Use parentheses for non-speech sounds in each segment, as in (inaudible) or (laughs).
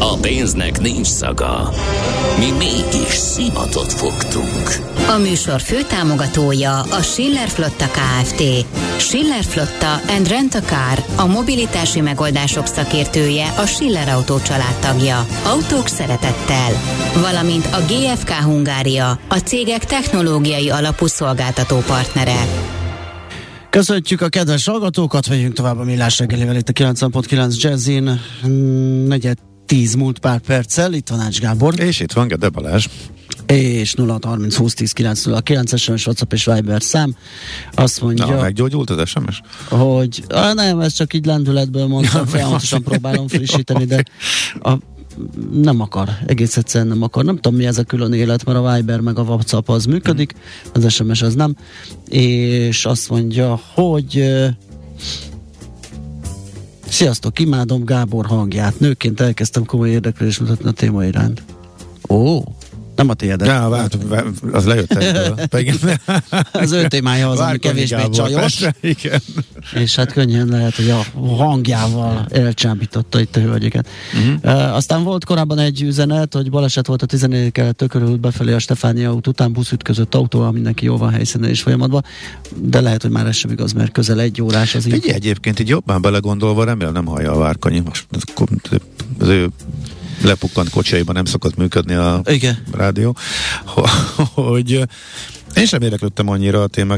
A pénznek nincs szaga. Mi mégis szimatot fogtunk. A műsor főtámogatója a Schiller Flotta KFT. Schiller Flotta and Rent a Car, a mobilitási megoldások szakértője, a Schiller Autó családtagja. Autók szeretettel. Valamint a GFK Hungária, a cégek technológiai alapú szolgáltató partnere. Köszöntjük a kedves hallgatókat, vegyünk tovább a millás reggelivel itt a 90.9 Jazzin, negyed 10 múlt pár perccel, itt van Ács Gábor. És itt van Gede Balázs. És 0 30 20 10 9 0 9 SMS, WhatsApp és Viber szám. Azt mondja... Na, meggyógyult az SMS? Hogy, ah, nem, ez csak így lendületből mondtam, (laughs) folyamatosan próbálom (laughs) frissíteni, de a, nem akar, egész egyszerűen nem akar. Nem tudom, mi ez a külön élet, mert a Viber meg a WhatsApp az működik, az SMS az nem. És azt mondja, hogy Sziasztok, imádom Gábor hangját. Nőként elkezdtem komoly érdeklődést mutatni a téma iránt. Ó, nem a tiédet. Ja, vált, az lejött egyből. (laughs) az ő témája az, ami kevésbé csajos. Igen. És hát könnyen lehet, hogy a hangjával elcsábította itt a hölgyeket. Uh-huh. Uh, aztán volt korábban egy üzenet, hogy baleset volt a 14 kelet tökörült befelé a Stefánia út után, busz ütközött autóval, mindenki jó van helyszínen és folyamatban, de lehet, hogy már ez sem igaz, mert közel egy órás az így. egyébként így jobban belegondolva, remélem nem hallja a várkanyi. Most az ő lepukkant kocsaiban nem szokott működni a Igen. rádió, (laughs) hogy én sem érdeklődtem annyira a téma,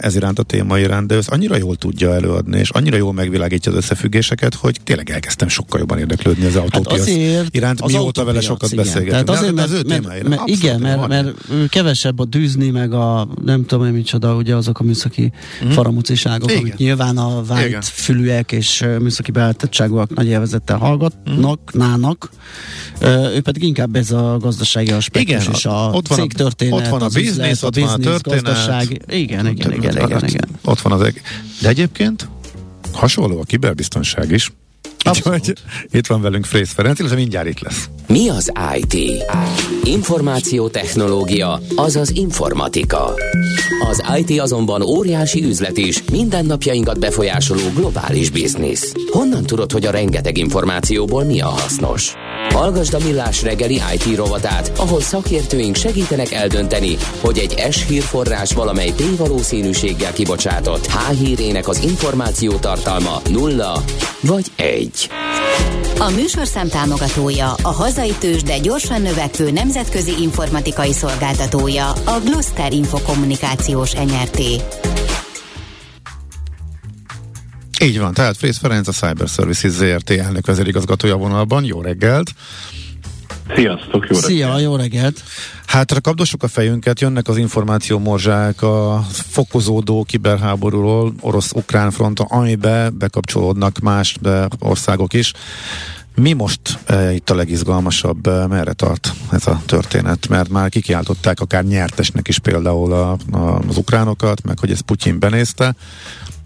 ez iránt a téma iránt, de ez annyira jól tudja előadni, és annyira jól megvilágítja az összefüggéseket, hogy tényleg elkezdtem sokkal jobban érdeklődni az autópiac hát azért, iránt, az mióta vele sokat igen. beszélgetünk. Tehát azért, mert, mert, mert, mert igen, mert, mert, kevesebb a dűzni, meg a nem tudom én micsoda, ugye azok a műszaki mm. faramuciságok, igen. amik nyilván a vált fülűek és műszaki beállítottságúak nagy élvezettel hallgatnak, mm. nának, ő pedig inkább ez a gazdasági aspektus igen, és a ott van cég történet, ott van a biznisz, ott van a történet. Gazdaság. Igen, igen, igen, igen, igen, igen. Ott van az eg- De egyébként hasonló a kiberbiztonság is. Úgyhogy itt van velünk Frész Ferenc, illetve mindjárt itt lesz. Mi az IT? Információtechnológia, azaz informatika. Az IT azonban óriási üzlet is, mindennapjainkat befolyásoló globális biznisz. Honnan tudod, hogy a rengeteg információból mi a hasznos? Hallgasd a Millás reggeli IT rovatát, ahol szakértőink segítenek eldönteni, hogy egy S hírforrás valamely P valószínűséggel kibocsátott H hírének az információ tartalma nulla vagy egy. A műsorszám támogatója, a hazai tős, de gyorsan növekvő nemzetközi informatikai szolgáltatója, a Gloster Infokommunikációs NRT. Így van, tehát Frész Ferenc a Cyber Services ZRT elnök vezérigazgatója vonalban. Jó reggelt! Sziasztok, jó reggelt! Szia, jó reggelt! Hát kapdosok a fejünket, jönnek az információ morzsák a fokozódó kiberháborúról, orosz-ukrán fronton, amibe bekapcsolódnak más országok is. Mi most e, itt a legizgalmasabb, e, merre tart ez a történet? Mert már kikiáltották akár nyertesnek is például a, a, az ukránokat, meg hogy ez Putyin benézte.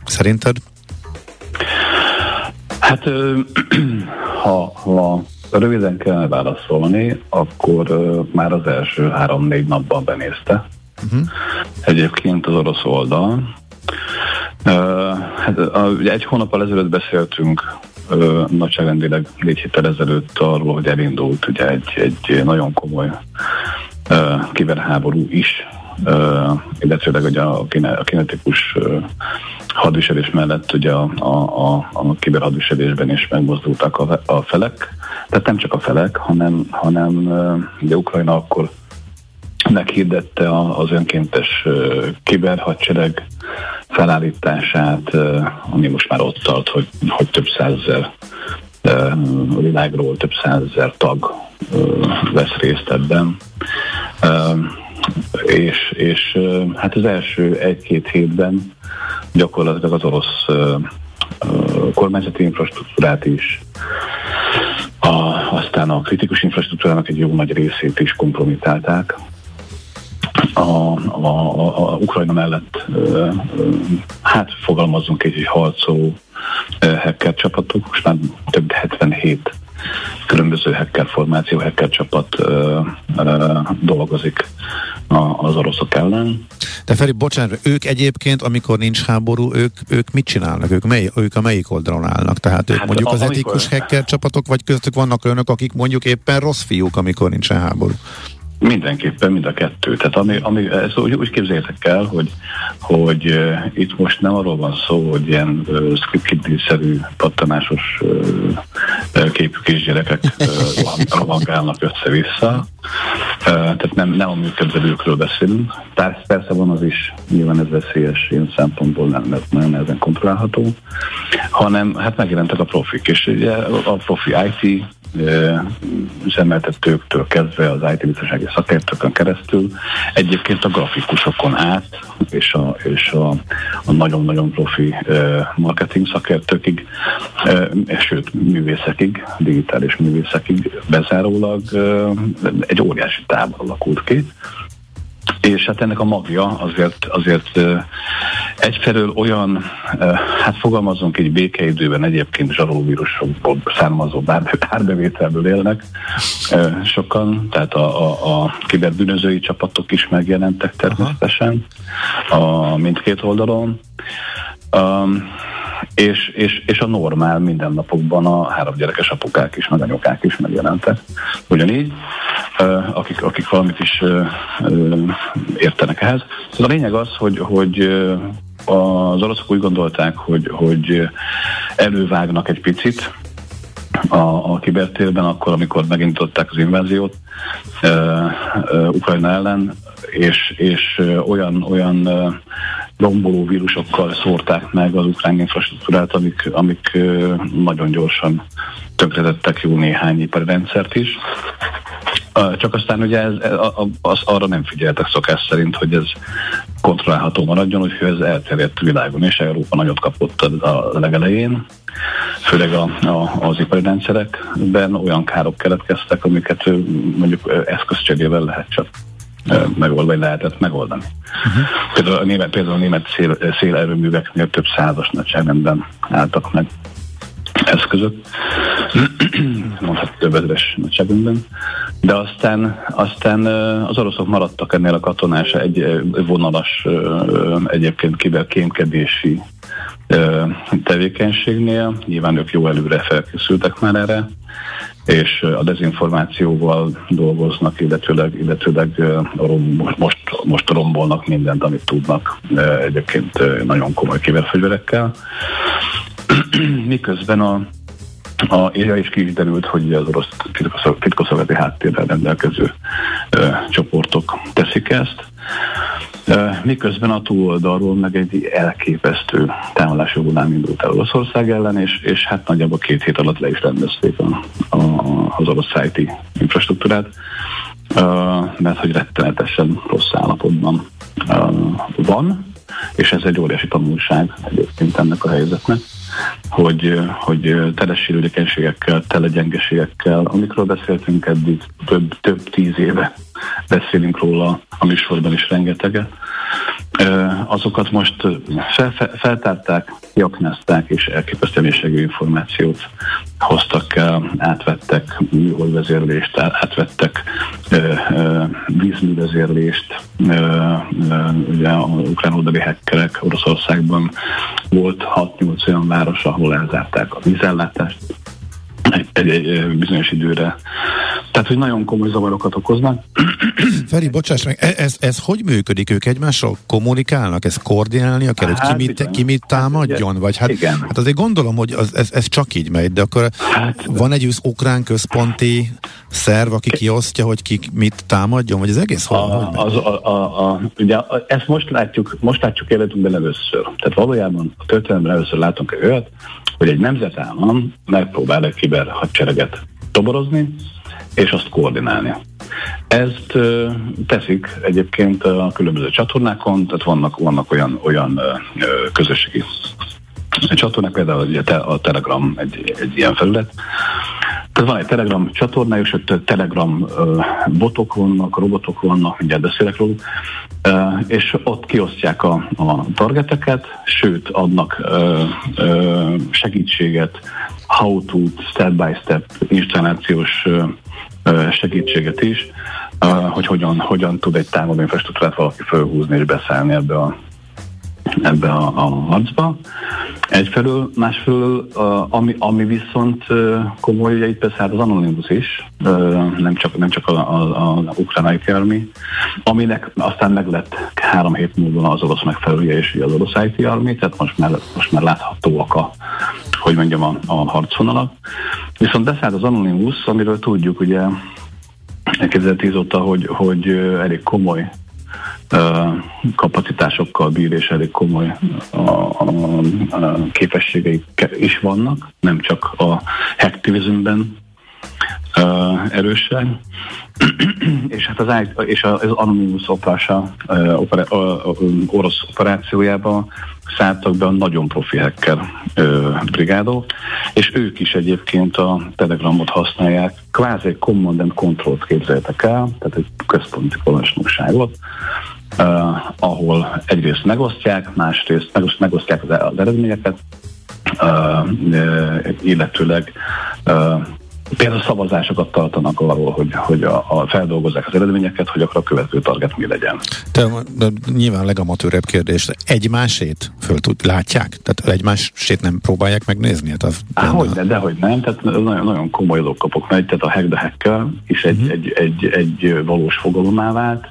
Szerinted? Hát (clears throat) ha, ha röviden kellene válaszolni, akkor már az első három-négy napban benézte. Uh-huh. Egyébként az orosz oldal. Hát ugye egy hónappal ezelőtt beszéltünk nagyságrendileg négy héttel ezelőtt arról, hogy elindult ugye egy, egy nagyon komoly kiberháború is, illetőleg ugye a, a kinetikus hadviselés mellett ugye a, a, a, a kiberhadviselésben is megmozdultak a, a felek. Tehát nem csak a felek, hanem, hanem ugye Ukrajna akkor meghirdette az önkéntes kiberhadsereg felállítását, ami most már ott tart, hogy, hogy több százezer a világról több százezer tag vesz részt ebben. És, és hát az első egy-két hétben gyakorlatilag az orosz kormányzati infrastruktúrát is, a, aztán a kritikus infrastruktúrának egy jó nagy részét is kompromitálták. A, a, a, a, Ukrajna mellett hát fogalmazunk egy, egy harcoló hacker csapatok, most már több 77 különböző hacker formáció, hacker csapat ö, ö, dolgozik a, az oroszok ellen. De Feri, bocsánat, ők egyébként, amikor nincs háború, ők, ők mit csinálnak? Ők, mely, ők a melyik oldalon állnak? Tehát ők hát mondjuk a, az amikor... etikus hacker csapatok, vagy köztük vannak olyanok, akik mondjuk éppen rossz fiúk, amikor nincsen háború? Mindenképpen mind a kettő. Tehát ami, ami, ez úgy, úgy képzeljétek el, hogy, hogy uh, itt most nem arról van szó, hogy ilyen uh, script pattanásos uh, képű kisgyerekek uh, rohangálnak össze-vissza. Uh, tehát nem, nem a működvelőkről beszélünk. Persze, persze van az is, nyilván ez veszélyes ilyen szempontból nem, mert nagyon nehezen kontrollálható, hanem hát megjelentek a profik, és ugye a profi IT üzemeltetőktől kezdve az IT biztonsági szakértőkön keresztül, egyébként a grafikusokon át, és a, és a, a nagyon-nagyon profi marketing szakértőkig, sőt művészekig, digitális művészekig bezárólag egy óriási tábor alakult ki, és hát ennek a magja azért, azért egyfelől olyan, hát fogalmazunk egy békeidőben egyébként zsarolóvírusokból származó árbevételből élnek sokan, tehát a, a, a kiberbűnözői csapatok is megjelentek természetesen a mindkét oldalon. Um, és, és, és a normál mindennapokban a három gyerekes apukák is, meg anyukák is megjelentek. Ugyanígy, akik, akik valamit is értenek ehhez. A lényeg az, hogy, hogy az oroszok úgy gondolták, hogy, hogy elővágnak egy picit, a, a kibertérben, akkor, amikor megindították az inváziót uh, uh, Ukrajna ellen, és, és olyan, olyan romboló vírusokkal szórták meg az ukrán infrastruktúrát, amik, amik nagyon gyorsan tönkretettek jó néhány ipari rendszert is. Csak aztán ugye ez, az, arra nem figyeltek szokás szerint, hogy ez kontrollálható maradjon, úgyhogy ez elterjedt világon, és Európa nagyot kapott a legelején, főleg a, a, az ipari rendszerekben olyan károk keletkeztek, amiket mondjuk eszközcserével lehet csak megoldani, lehetett megoldani. Uh-huh. Például a német, például a német szél, szélerőműveknél több százas nagyságrendben álltak meg eszközök, (clears throat) mondhat több ezeres nagyságrendben, de aztán, aztán az oroszok maradtak ennél a katonás egy vonalas egyébként kiberkémkedési tevékenységnél. Nyilván ők jó előre felkészültek már erre, és a dezinformációval dolgoznak, illetőleg, illetőleg most, most rombolnak mindent, amit tudnak, egyébként nagyon komoly kiberfegyverekkel. (clears throat) Miközben a a, és is ki is derült, hogy az orosz titkosszolgálati háttérrel rendelkező ö, csoportok teszik ezt. Miközben a túloldalról meg egy elképesztő támadási hullám indult el Oroszország ellen, és, és hát nagyjából két hét alatt le is rendezték a, a, az orosz IT infrastruktúrát, mert hogy rettenetesen rossz állapotban van, és ez egy óriási tanulság egyébként ennek a helyzetnek hogy, hogy tele sérülékenységekkel, tele gyengeségekkel, amikről beszéltünk eddig, több, több tíz éve beszélünk róla a műsorban is rengeteget, azokat most fel, feltárták, kiaknázták, és elképesztő mélységű információt hoztak el, átvettek műholdvezérlést, átvettek vízművezérlést, ugye a ukrán oldali hekkerek Oroszországban. Volt 6-8 olyan város, ahol elzárták a vízellátást, egy, egy, egy bizonyos időre. Tehát, hogy nagyon komoly zavarokat okoznak. Feri, bocsáss meg, e- ez, ez hogy működik? Ők egymással kommunikálnak? Ez koordinálnia kell, hát, hogy ki mit, ki mit támadjon? Hát, vagy hát, igen. hát azért gondolom, hogy az, ez, ez csak így megy, de akkor hát, van egy ukrán központi szerv, aki kiosztja, hogy ki mit támadjon, vagy az egész hol? A, az, a, a, a, ugye ezt most látjuk, most látjuk életünkben először. Tehát valójában a történelemben először látunk olyat, hogy egy nemzetállam megpróbál egy kiber hadsereget toborozni, és azt koordinálni. Ezt ö, teszik egyébként a különböző csatornákon, tehát vannak, vannak olyan, olyan ö, közösségi csatornák, például ugye a Telegram egy, egy ilyen felület, Tehát van egy Telegram csatorna, és ott Telegram botok vannak, robotok vannak, mindjárt beszélek róluk, és ott kiosztják a, a targeteket, sőt adnak segítséget, how to step-by-step installációs segítséget is, hogy hogyan, hogyan tud egy támadó infrastruktúrát valaki felhúzni és beszállni ebbe a ebbe a, a harcba. Egyfelől, másfelől, ami, ami viszont komoly, ugye itt hát az Anonymous is, nem csak, nem csak a, a, a ukránai Army, aminek aztán meg lett három hét múlva az orosz megfelelője és az orosz IT Army, tehát most már, most már láthatóak a, hogy mondjam, a, a harcvonalak. Viszont beszállt az Anonymous, amiről tudjuk ugye 2010 óta, hogy, hogy elég komoly kapacitásokkal bír, és elég komoly a, a, a képességei is vannak, nem csak a hacktivismben erősek. (clears throat) és hát az, és az Anonymous oprása, opera, orosz operációjába szálltak be a nagyon profi hacker brigádok, és ők is egyébként a Telegramot használják, kvázi command and control-t képzeltek el, tehát egy központi parancsnokságot, uh, ahol egyrészt megosztják, másrészt megosztják az, az eredményeket, uh, illetőleg uh, Például szavazásokat tartanak arról, hogy, hogy a, a feldolgozzák az eredményeket, hogy akkor a következő target mi legyen. Te, de nyilván legamatőrebb kérdés. Egymásét föl tud, látják? Tehát egymásét nem próbálják megnézni? Hát az Á, hogy de, de hogy nem, tehát nagyon, nagyon komoly kapok megy, tehát a hack the hacker is egy, uh-huh. egy, egy, egy valós fogalomá vált.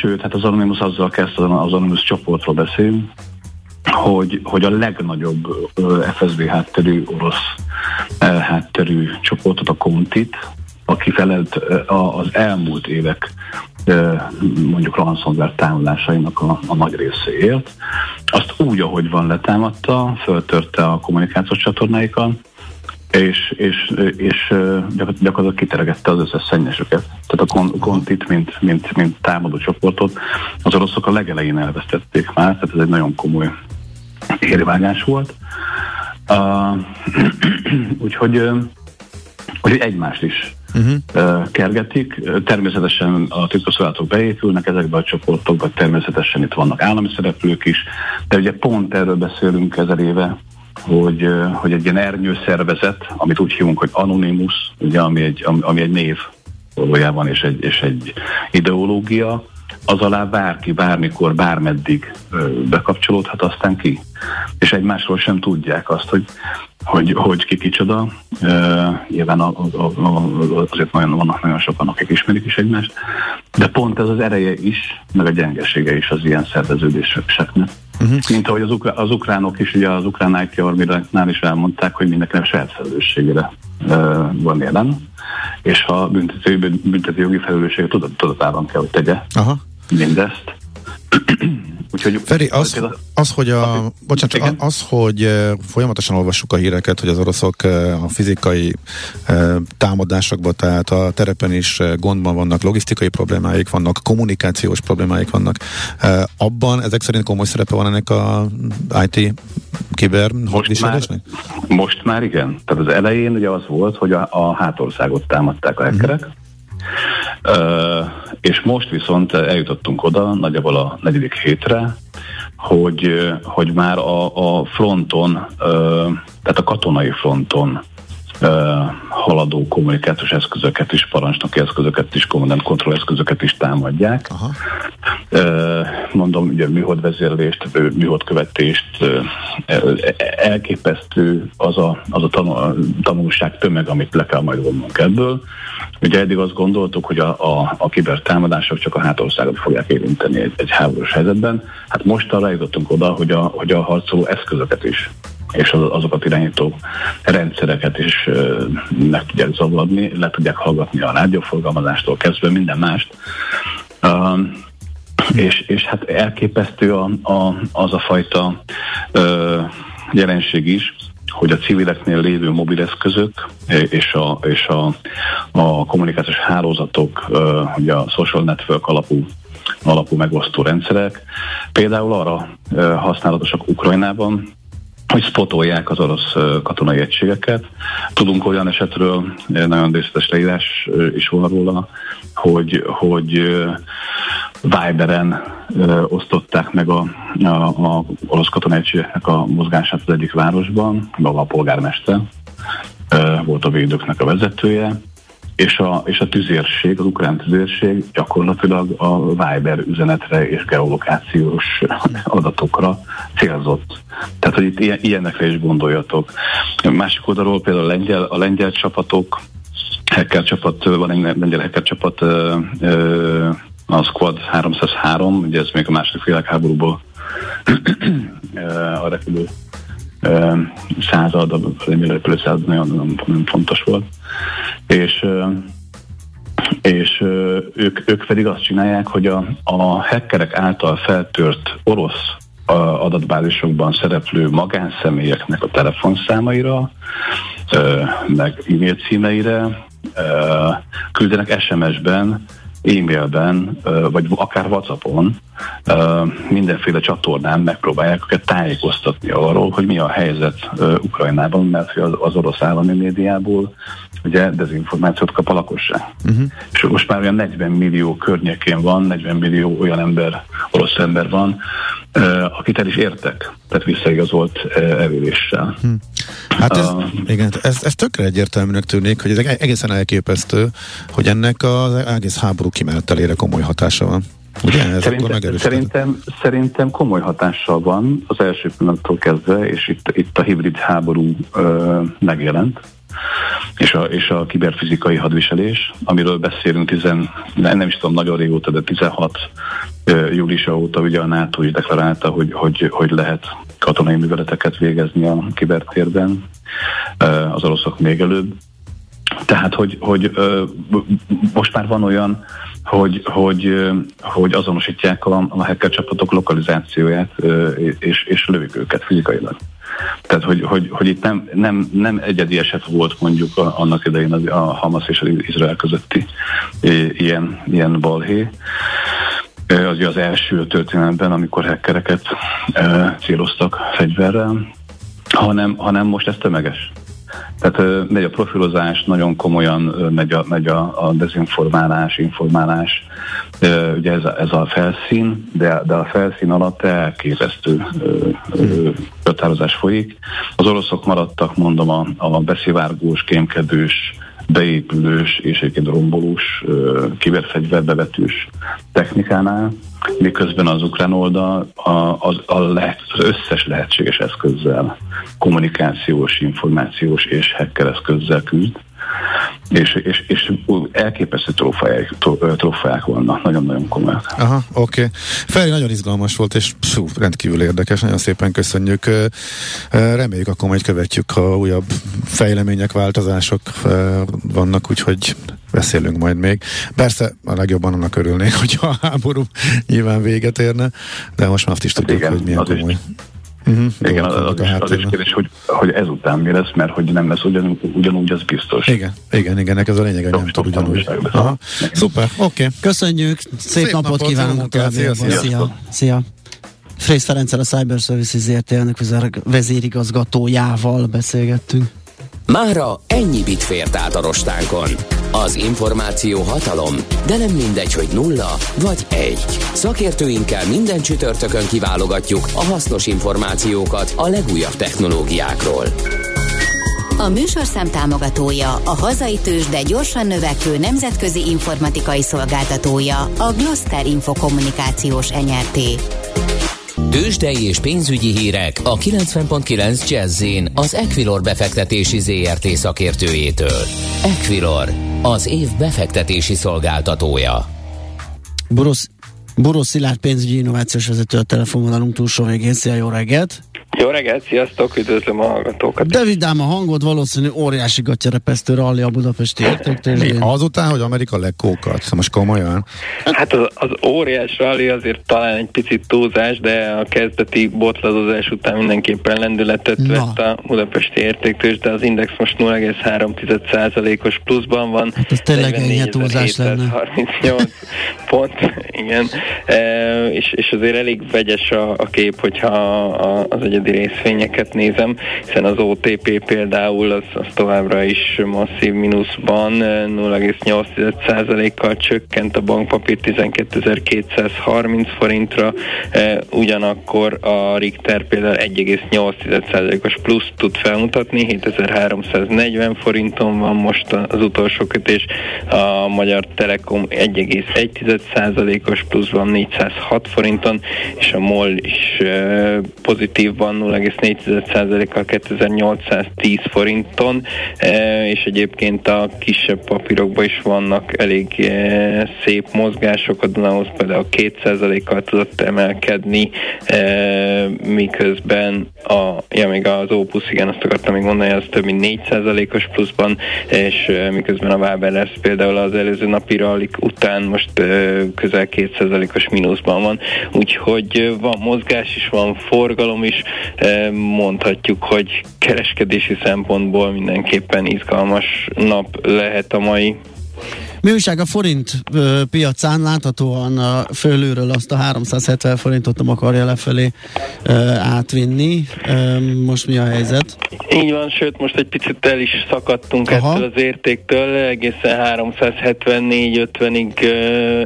Sőt, hát az Anonymous azzal kezdte, az Anonymous csoportról beszélünk, hogy, hogy a legnagyobb FSB hátterű orosz hátterű csoportot, a Kontit, aki felelt az elmúlt évek mondjuk ransomware támadásainak a, a nagy részéért. Azt úgy, ahogy van letámadta, föltörte a kommunikációs csatornáikat, és, és, és gyakorlatilag kiteregette az összes szennyesüket. Tehát a kontit, mint, mint, mint támadó csoportot, az oroszok a legelején elvesztették már, tehát ez egy nagyon komoly érvágás volt. Uh, (clears throat) úgyhogy, úgyhogy egymást is uh-huh. uh, kergetik. Természetesen a titkosszolgálatok beépülnek ezekbe a csoportokba, természetesen itt vannak állami szereplők is, de ugye pont erről beszélünk ezer éve, hogy, hogy egy ilyen ernyő szervezet, amit úgy hívunk, hogy Anonymous, ugye, ami, egy, ami, ami egy név valójában, és egy, és egy ideológia, az alá bárki, bármikor, bármeddig bekapcsolódhat, aztán ki. És egymásról sem tudják azt, hogy, hogy, hogy ki kicsoda. Uh, nyilván a, a, a, azért nagyon, vannak nagyon sokan, akik ismerik is egymást, de pont ez az ereje is, meg a gyengesége is az ilyen szerveződéseknek. Uh-huh. Mint ahogy az, ukra- az ukránok is, ugye az ukrán IT Armiránál is elmondták, hogy mindenkinek saját felelősségére uh, van jelen, és ha büntető, büntető jogi felelősséget tudat, tudatában kell, hogy tegye Aha. mindezt. Úgyhogy, Feri, az, az, hogy a, bocsánat, az, hogy folyamatosan olvassuk a híreket, hogy az oroszok a fizikai támadásokban, tehát a terepen is gondban vannak, logisztikai problémáik vannak, kommunikációs problémáik vannak. Abban ezek szerint komoly szerepe van ennek a IT kiber most már, most már igen. Tehát az elején ugye az volt, hogy a, a hátországot támadták a hackerek, Uh, és most viszont eljutottunk oda, nagyjából a negyedik hétre, hogy, hogy már a, a fronton, tehát a katonai fronton haladó kommunikációs eszközöket is, parancsnoki eszközöket is, command control eszközöket is támadják. Aha. Mondom, ugye műholdvezérlést, műholdkövetést, elképesztő az a, az a tanul, tanulság tömeg, amit le kell majd vonnunk ebből. Ugye eddig azt gondoltuk, hogy a, a, a kibertámadások csak a hátországot fogják érinteni egy, egy háborús helyzetben. Hát most arra jutottunk oda, hogy a, hogy a harcoló eszközöket is és az, azokat irányító rendszereket is meg tudják zavadni, le tudják hallgatni a rádióforgalmazástól kezdve minden mást. És, és hát elképesztő a, a, az a fajta uh, jelenség is, hogy a civileknél lévő mobileszközök és a, és a, a kommunikációs hálózatok, ugye a social network alapú alapú megosztó rendszerek. Például arra használatosak Ukrajnában, hogy spotolják az orosz katonai egységeket. Tudunk olyan esetről, nagyon részletes leírás is van róla, hogy, hogy Viberen osztották meg a, a, a orosz katonai egységeknek a mozgását az egyik városban, maga a polgármester volt a védőknek a vezetője, és a, és a tüzérség, az ukrán tüzérség gyakorlatilag a Viber üzenetre és geolokációs adatokra célzott. Tehát, hogy itt ilyen, ilyenekre is gondoljatok. Másik oldalról például a lengyel, a lengyel csapatok, hacker csapat, van egy lengyel hacker csapat, a Squad 303, ugye ez még a második világháborúból a repülő század, a repülő század nagyon, nagyon fontos volt. És és ők, ők pedig azt csinálják, hogy a, a hackerek által feltört orosz adatbázisokban szereplő magánszemélyeknek a telefonszámaira, meg e-mail címeire küldenek SMS-ben e-mailben, vagy akár Whatsappon mindenféle csatornán megpróbálják őket tájékoztatni arról, hogy mi a helyzet Ukrajnában, mert az orosz állami médiából ugye dezinformációt kap a lakosság. Uh-huh. És most már olyan 40 millió környékén van, 40 millió olyan ember, orosz ember van, akit el is értek, tehát visszaigazolt eléréssel. Hmm. Hát ez, uh, igen, ez, ez tökre egyértelműnek tűnik, hogy ez egészen elképesztő, hogy ennek az egész háború kimenetelére komoly hatása van. Ugye? Ez szerintem, szerintem, szerintem komoly hatással van az első pillanattól kezdve, és itt, itt a hibrid háború ö, megjelent, és a, és a kiberfizikai hadviselés, amiről beszélünk, tizen, nem is tudom, nagyon régóta, de 16 júliusa óta ugye a NATO is deklarálta, hogy, hogy, hogy lehet katonai műveleteket végezni a kibertérben, az oroszok még előbb. Tehát, hogy, hogy most már van olyan, hogy, hogy, hogy azonosítják a, a hacker csapatok lokalizációját, és, és lövik őket fizikailag. Tehát, hogy, hogy, hogy itt nem, nem, nem egyedi eset volt mondjuk annak idején a Hamas és az Izrael közötti ilyen, ilyen balhé. Az az első történetben, amikor hackereket céloztak fegyverrel, hanem, hanem most ez tömeges. Tehát megy a profilozás, nagyon komolyan megy a, megy a, a dezinformálás, informálás. Ugye ez a, ez a felszín, de, de a felszín alatt elképesztő kötározás folyik. Az oroszok maradtak, mondom, a, a beszivárgós, kémkedős, beépülős és egyébként rombolós, kiberfegyverbevetős technikánál, miközben az ukrán oldal a, az, a lehet, az összes lehetséges eszközzel, kommunikációs, információs és hacker eszközzel küzd és, és, és elképesztő trófeák, trófeák vannak, nagyon-nagyon komolyak. Aha, oké. Okay. Feri, nagyon izgalmas volt, és pszú, rendkívül érdekes, nagyon szépen köszönjük. Reméljük akkor majd követjük, ha újabb fejlemények, változások vannak, úgyhogy beszélünk majd még. Persze a legjobban annak örülnék, (laughs) hogyha a háború nyilván véget érne, de most már azt is tudjuk, Igen, hogy milyen komoly. Is Uh-huh. Igen, az, az, is, az is kérdés, hogy, hogy ezután mi lesz, mert hogy nem lesz ugyan, ugyanúgy, az biztos. Igen, igen, igen, ez a lényeg, hogy nem tud ugyanúgy. Aha. Szuper, oké. Okay. Köszönjük, szép, szép napot, napot kívánunk szia, szia. szia. szia. Frész Ferenccel a Cyber Services ZRT elnök vezérigazgatójával beszélgettünk. Mára ennyi bit fért át a rostánkon. Az információ hatalom, de nem mindegy, hogy nulla vagy egy. Szakértőinkkel minden csütörtökön kiválogatjuk a hasznos információkat a legújabb technológiákról. A műsorszám támogatója, a hazai tős, de gyorsan növekvő nemzetközi informatikai szolgáltatója, a Gloster Infokommunikációs enyerté. Tőzsdei és pénzügyi hírek a 90.9 jazz az Equilor befektetési ZRT szakértőjétől. Equilor, az év befektetési szolgáltatója. Boros, Boros Szilárd pénzügyi innovációs vezető a telefonvonalunk túlsó végén. Szia, jó reggelt! Jó reggelt, sziasztok, üdvözlöm a hallgatókat. David Ám, a hangod valószínű óriási gatyarepesztő ralli a budapesti értéktőzsdén. Azután, hogy Amerika legkókat, szóval most komolyan. Hát az, az óriás rally azért talán egy picit túlzás, de a kezdeti botladozás után mindenképpen lendületet Na. vett a budapesti értéktős, de az index most 0,3%-os pluszban van. Hát ez tényleg ennyi túlzás lenne. 38 (laughs) pont, igen. E, és, és azért elég vegyes a, a kép, hogyha az egyedül külföldi részvényeket nézem, hiszen az OTP például az, az továbbra is masszív mínuszban, 0,8%-kal csökkent a bankpapír 12.230 forintra, ugyanakkor a Richter például 1,8%-os plusz tud felmutatni, 7340 forinton van most az utolsó kötés, a Magyar Telekom 1,1%-os pluszban 406 forinton, és a MOL is pozitívban 0,4%-kal 2810 forinton, és egyébként a kisebb papírokban is vannak elég szép mozgások, a Dunahoz például 2%-kal tudott emelkedni, miközben a, ja, még az Opus, igen, azt akartam még mondani, az több mint 4%-os pluszban, és miközben a Waberers például az előző napi rallik után most közel 2%-os mínuszban van, úgyhogy van mozgás is, van forgalom is, mondhatjuk, hogy kereskedési szempontból mindenképpen izgalmas nap lehet a mai. Mi újság a forint ö, piacán? Láthatóan a fölülről azt a 370 forintot nem akarja lefelé ö, átvinni. Ö, most mi a helyzet? Így van, sőt most egy picit el is szakadtunk Aha. ettől az értéktől, egészen 374-50-ig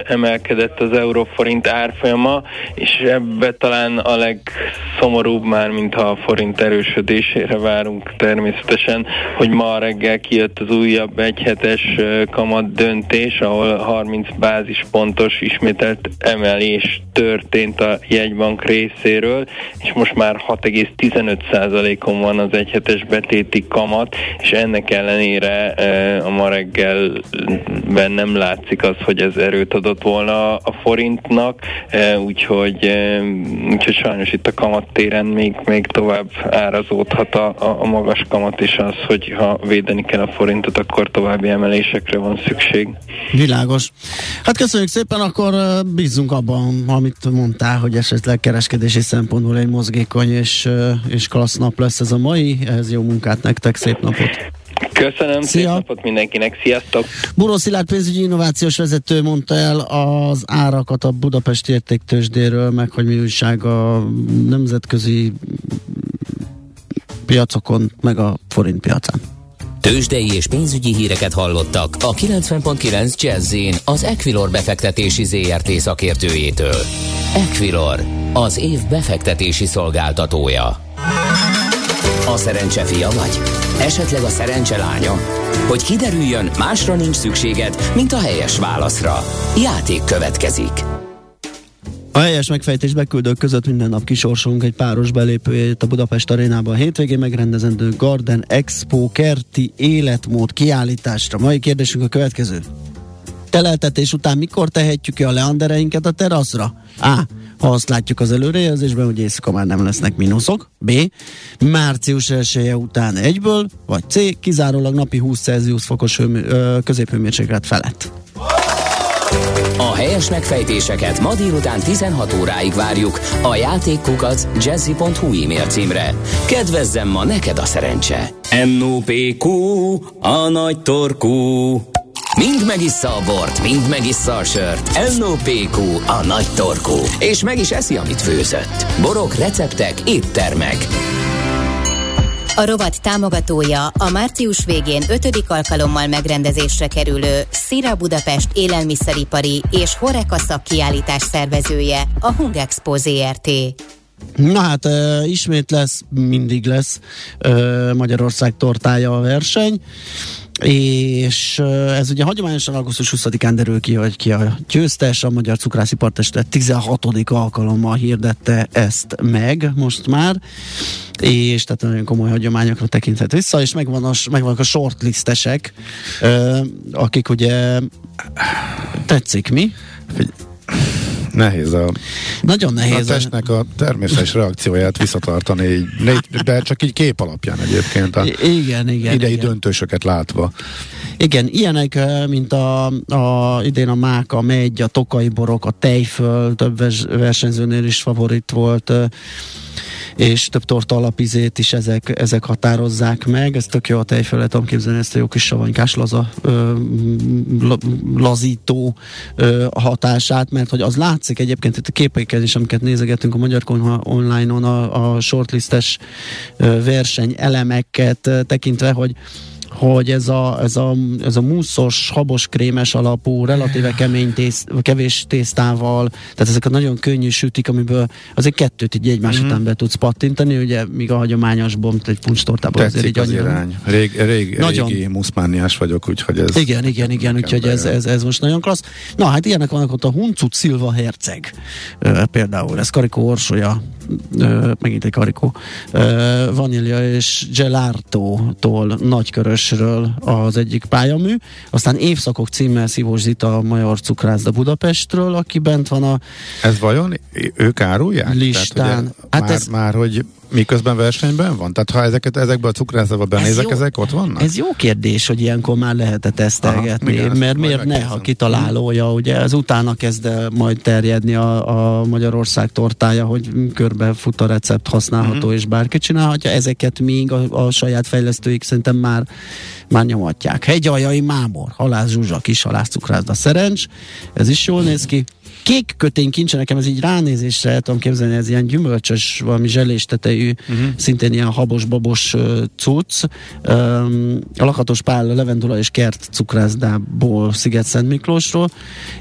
emelkedett az euróforint árfolyama, és ebbe talán a legszomorúbb már, mintha a forint erősödésére várunk természetesen, hogy ma reggel kijött az újabb egyhetes kamat dönt döntés, ahol 30 bázispontos ismételt emelés történt a jegybank részéről, és most már 6,15%-on van az egyhetes betéti kamat, és ennek ellenére e, a ma reggelben nem látszik az, hogy ez erőt adott volna a forintnak, e, úgyhogy, e, úgyhogy sajnos itt a kamattéren még, még tovább árazódhat a, a magas kamat, és az, hogy ha védeni kell a forintot, akkor további emelésekre van szükség. Világos. Hát köszönjük szépen, akkor bízunk abban, amit mondtál, hogy esetleg kereskedési szempontból egy mozgékony és, és klassz nap lesz ez a mai. Ez jó munkát nektek, szép napot! Köszönöm, Szia. szép napot mindenkinek, sziasztok! Buró Szilárd pénzügyi innovációs vezető mondta el az árakat a Budapesti értéktősdéről, meg hogy mi újság a nemzetközi piacokon, meg a forint piacán. Tőzsdei és pénzügyi híreket hallottak a 90.9 jazz az Equilor befektetési ZRT szakértőjétől. Equilor, az év befektetési szolgáltatója. A szerencse fia vagy? Esetleg a szerencse lánya? Hogy kiderüljön, másra nincs szükséged, mint a helyes válaszra. Játék következik. A helyes megfejtés beküldők között minden nap kisorsolunk egy páros belépőjét a Budapest arénában a hétvégén megrendezendő Garden Expo kerti életmód kiállításra. Mai kérdésünk a következő. Teleltetés után mikor tehetjük ki a leandereinket a teraszra? A. Ha azt látjuk az előrejelzésben, hogy éjszaka már nem lesznek mínuszok. B. Március 1 -e után egyből. Vagy C. Kizárólag napi 20 Celsius fokos középhőmérséklet felett. A helyes megfejtéseket ma délután 16 óráig várjuk a játékkukac jazzy.hu e-mail címre. Kedvezzem ma neked a szerencse! NOPQ, a nagy torkú. Mind megissza a bort, mind megissza a sört. NOPQ, a nagy torkú. És meg is eszi, amit főzött. Borok, receptek, éttermek. A rovat támogatója a március végén ötödik alkalommal megrendezésre kerülő Szira Budapest élelmiszeripari és Horeka szakkiállítás szervezője, a Hungexpo ZRT. Na hát, ismét lesz, mindig lesz Magyarország tortája a verseny és ez ugye hagyományosan augusztus 20-án derül ki, hogy ki a győztes, a Magyar Cukrási Partestet 16. alkalommal hirdette ezt meg most már, és tehát nagyon komoly hagyományokra tekinthet vissza, és megvan a, megvannak a shortlistesek, akik ugye tetszik mi? Nehéz a, Nagyon nehéz a testnek a természetes reakcióját visszatartani, így, de csak így kép alapján egyébként a igen, igen, idei igen. döntősöket látva. Igen, ilyenek, mint a, a idén a Máka, a Megy, a Tokai Borok, a Tejföl, több versenyzőnél is favorit volt és több torta alapizét is ezek, ezek határozzák meg. Ez tök jó a tejföl, tudom képzelni ezt a jó kis savanykás laza, ö, lazító ö, hatását, mert hogy az látszik egyébként itt a képeiken is, amiket nézegetünk a Magyar Konyha online-on a, a shortlistes verseny elemeket tekintve, hogy hogy ez a, ez a, ez a muszos, habos, krémes alapú, relatíve kemény tészt, kevés tésztával, tehát ezek a nagyon könnyű sütik, amiből azért kettőt így egymás mm-hmm. után be tudsz pattintani, ugye míg a hagyományos bomb, egy puncstortában azért így az annyira... irány. Rég, rég, nagyon... Régi muszmániás vagyok, úgyhogy ez... Igen, igen, igen, úgyhogy ez, ez, ez, most nagyon klassz. Na hát ilyenek vannak ott a Huncut Szilva herceg, például, ez Karikó Orsolya, megint egy Karikó, uh, vanília és gelato-tól nagykörös Budapestről az egyik pályamű, aztán Évszakok címmel Szívós Zita a Major Cukrászda Budapestről, aki bent van a Ez vajon ők árulják? Listán. Tehát, hát már, ez... már, hogy miközben versenyben van? Tehát ha ezeket, ezekből a cukrászatba benézek, ez jó, ezek ott vannak? Ez jó kérdés, hogy ilyenkor már lehet tesztelgetni, Aha, mert miért ne, ha kitalálója, ugye ez utána kezd majd terjedni a, a Magyarország tortája, hogy körbe fut a recept használható, mm-hmm. és bárki csinálhatja, ezeket még a, a saját fejlesztőik szerintem már már nyomatják. Hegyaljai mámor, halász zsuzsa, kis halász cukrászda szerencs, ez is jól néz ki kék kötény kincse, nekem ez így ránézésre el tudom képzelni, ez ilyen gyümölcsös, valami zselés tetejű, uh-huh. szintén ilyen habos-babos uh, cucc. Um, a Lakatos Pál, Levendula és Kert cukrászdából Sziget-Szent Miklósról,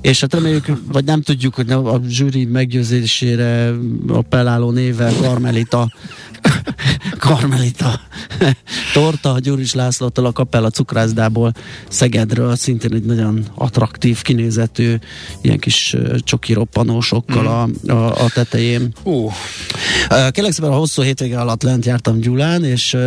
és hát reméljük, vagy nem tudjuk, hogy a zsűri meggyőzésére appelláló névvel Karmelita Karmelita (laughs) torta, Gyuris Lászlótól a Kapella cukrászdából Szegedről, szintén egy nagyon attraktív, kinézetű, ilyen kis csoki roppanósokkal mm. a, a, a tetején. Uh. Kérlek szépen a hosszú hétvége alatt lent jártam Gyulán, és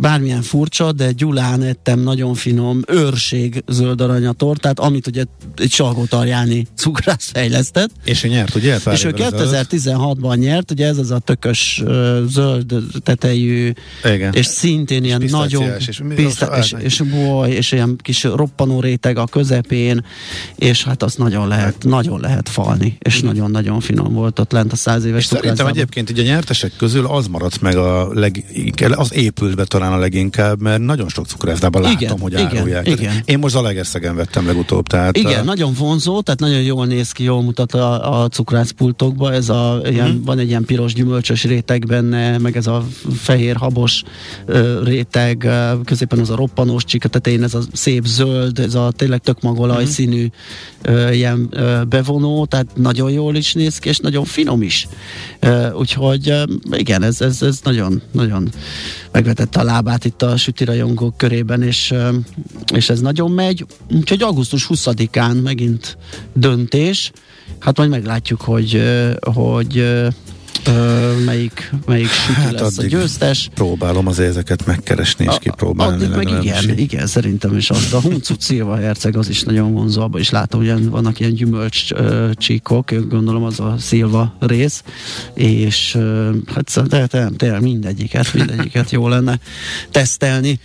bármilyen furcsa, de Gyulán ettem nagyon finom őrség zöld aranyatortát, amit ugye egy Salgótarjáni cukrász fejlesztett. És ő nyert, ugye? És ő 2016-ban nyert, ugye ez az a tökös uh, zöld tetejű, Igen. és szintén ilyen és nagyon és, piszta, és, és, boly, és ilyen kis roppanó réteg a közepén, és hát az nagyon lehet, hát. nagyon lehet falni, és nagyon-nagyon finom volt ott lent a száz éves Szerintem egyébként így a nyertesek közül az maradt meg a leginkább, az épült be talán a leginkább, mert nagyon sok cukrászdában hogy igen, árulják. Igen. Én most a Legerszegen vettem legutóbb. Tehát igen, a... nagyon vonzó, tehát nagyon jól néz ki, jól mutat a, a cukrászpultokba, ez a, ilyen, uh-huh. van egy ilyen piros gyümölcsös réteg benne, meg ez a fehér habos réteg, középen az a roppanós csík, a tetején ez a szép zöld, ez a tényleg tök magolaj uh-huh. színű ilyen uh, bevonó, tehát nagyon jól is néz ki, és nagyon finom is. Úgyhogy igen, ez, ez, ez nagyon, nagyon megvetette a lábát itt a sütirajongók körében, és, és ez nagyon megy. Úgyhogy augusztus 20-án megint döntés. Hát majd meglátjuk, hogy, hogy Ö, melyik, melyik hát lesz a győztes. Próbálom az ezeket megkeresni és kipróbálni. Addig meg igen, is. igen, szerintem is azt. A Huncut Szilva herceg az is nagyon vonzó, abban is látom, hogy vannak ilyen gyümölcs csíkok, gondolom az a Szilva rész, és hát tényleg, tényleg mindegyiket, mindegyiket jó lenne tesztelni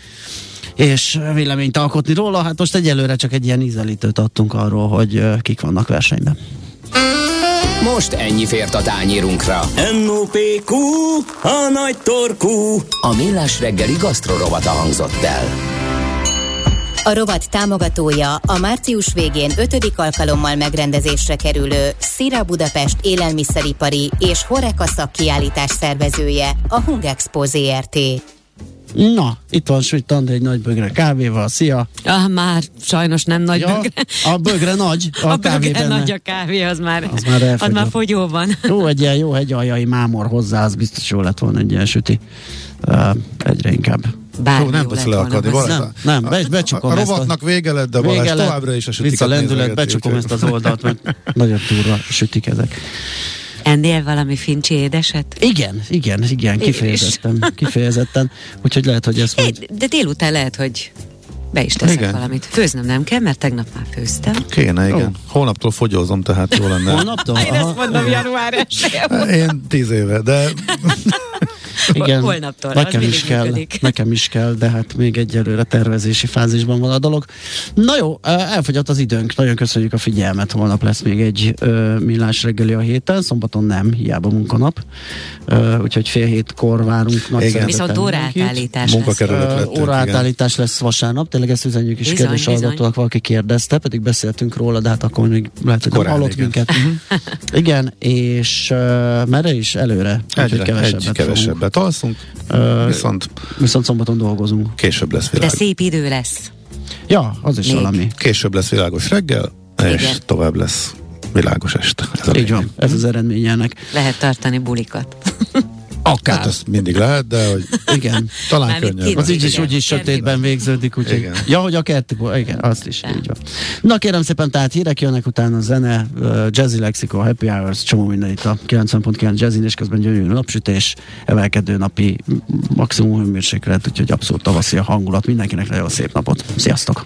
és véleményt alkotni róla. Hát most egyelőre csak egy ilyen ízelítőt adtunk arról, hogy kik vannak versenyben. Most ennyi fért a tányérunkra. M.O.P.Q. A nagy torkú. A millás reggeli gasztrorovata hangzott el. A rovat támogatója a március végén ötödik alkalommal megrendezésre kerülő Szira Budapest élelmiszeripari és Horeka szakkiállítás szervezője, a Hungexpo ZRT. Na, itt van André egy nagy bögre kávéval. Szia! Ah, már sajnos nem nagy ja, bögre. A bögre nagy, (laughs) a, a kávé bögre benne. nagy a kávé, az már, az már, az már fogyó van. Jó, egy ilyen jó hegyaljai mámor hozzá, az biztos jó lett volna egy ilyen süti. Uh, egyre inkább. Bármi Jó, nem tudsz leakadni. Nem, nem, be, becsukom a, a rovatnak vége lett, de Balázs továbbra is a sütiket Vissza lendület, becsukom ezt az oldalt, mert (laughs) nagyon túlra sütik ezek. Ennél valami fincsi édeset? Igen, igen, igen, kifejezetten, kifejezetten. Úgyhogy lehet, hogy ez majd... De délután lehet, hogy be is teszek igen. valamit. Főznöm nem kell, mert tegnap már főztem. Kéne, igen. Oh. Holnaptól fogyózom, tehát jó lenne. Holnaptól? Én ezt mondom január Én tíz éve, de... (laughs) Igen, Holnaptól. Nekem is kell, működik. (laughs) nekem is kell, de hát még egyelőre tervezési fázisban van a dolog. Na jó, elfogyott az időnk. Nagyon köszönjük a figyelmet. Holnap lesz még egy ö, millás reggeli a héten, szombaton nem, hiába munkanap. Ö, úgyhogy fél hétkor várunk nagy igen. Viszont óraátállítás lesz. Óraátállítás lesz vasárnap, tényleg ezt üzenjük is bizony, kérdés hallgatóak, valaki kérdezte, pedig beszéltünk róla, de hát akkor még lehet, hogy Korán, hallott igen. minket. Mhm. igen, és uh, merre is előre? Egyre, kevesebbet, egy kevesebbet alszunk, uh, viszont, viszont szombaton dolgozunk. Később lesz világos. De szép idő lesz. Ja, az is még. valami. Később lesz világos reggel, igen. és tovább lesz világos este. Ez Így van, ez az eredmény ennek. Lehet tartani bulikat. (laughs) Akár. Hát azt mindig lehet, de hogy igen, talán könnyebb. Az így is úgy is sötétben végződik, úgyhogy igen. ja, hogy a kertiből, igen, azt is, így van. Na kérem szépen, tehát hírek jönnek utána a zene, uh, Jazzy Lexiko, Happy Hours, csomó minden itt a 90.9 Jazzy, és közben gyönyörű napsütés, emelkedő napi maximum hőmérséklet, úgyhogy abszolút tavaszi a hangulat. Mindenkinek nagyon szép napot. Sziasztok!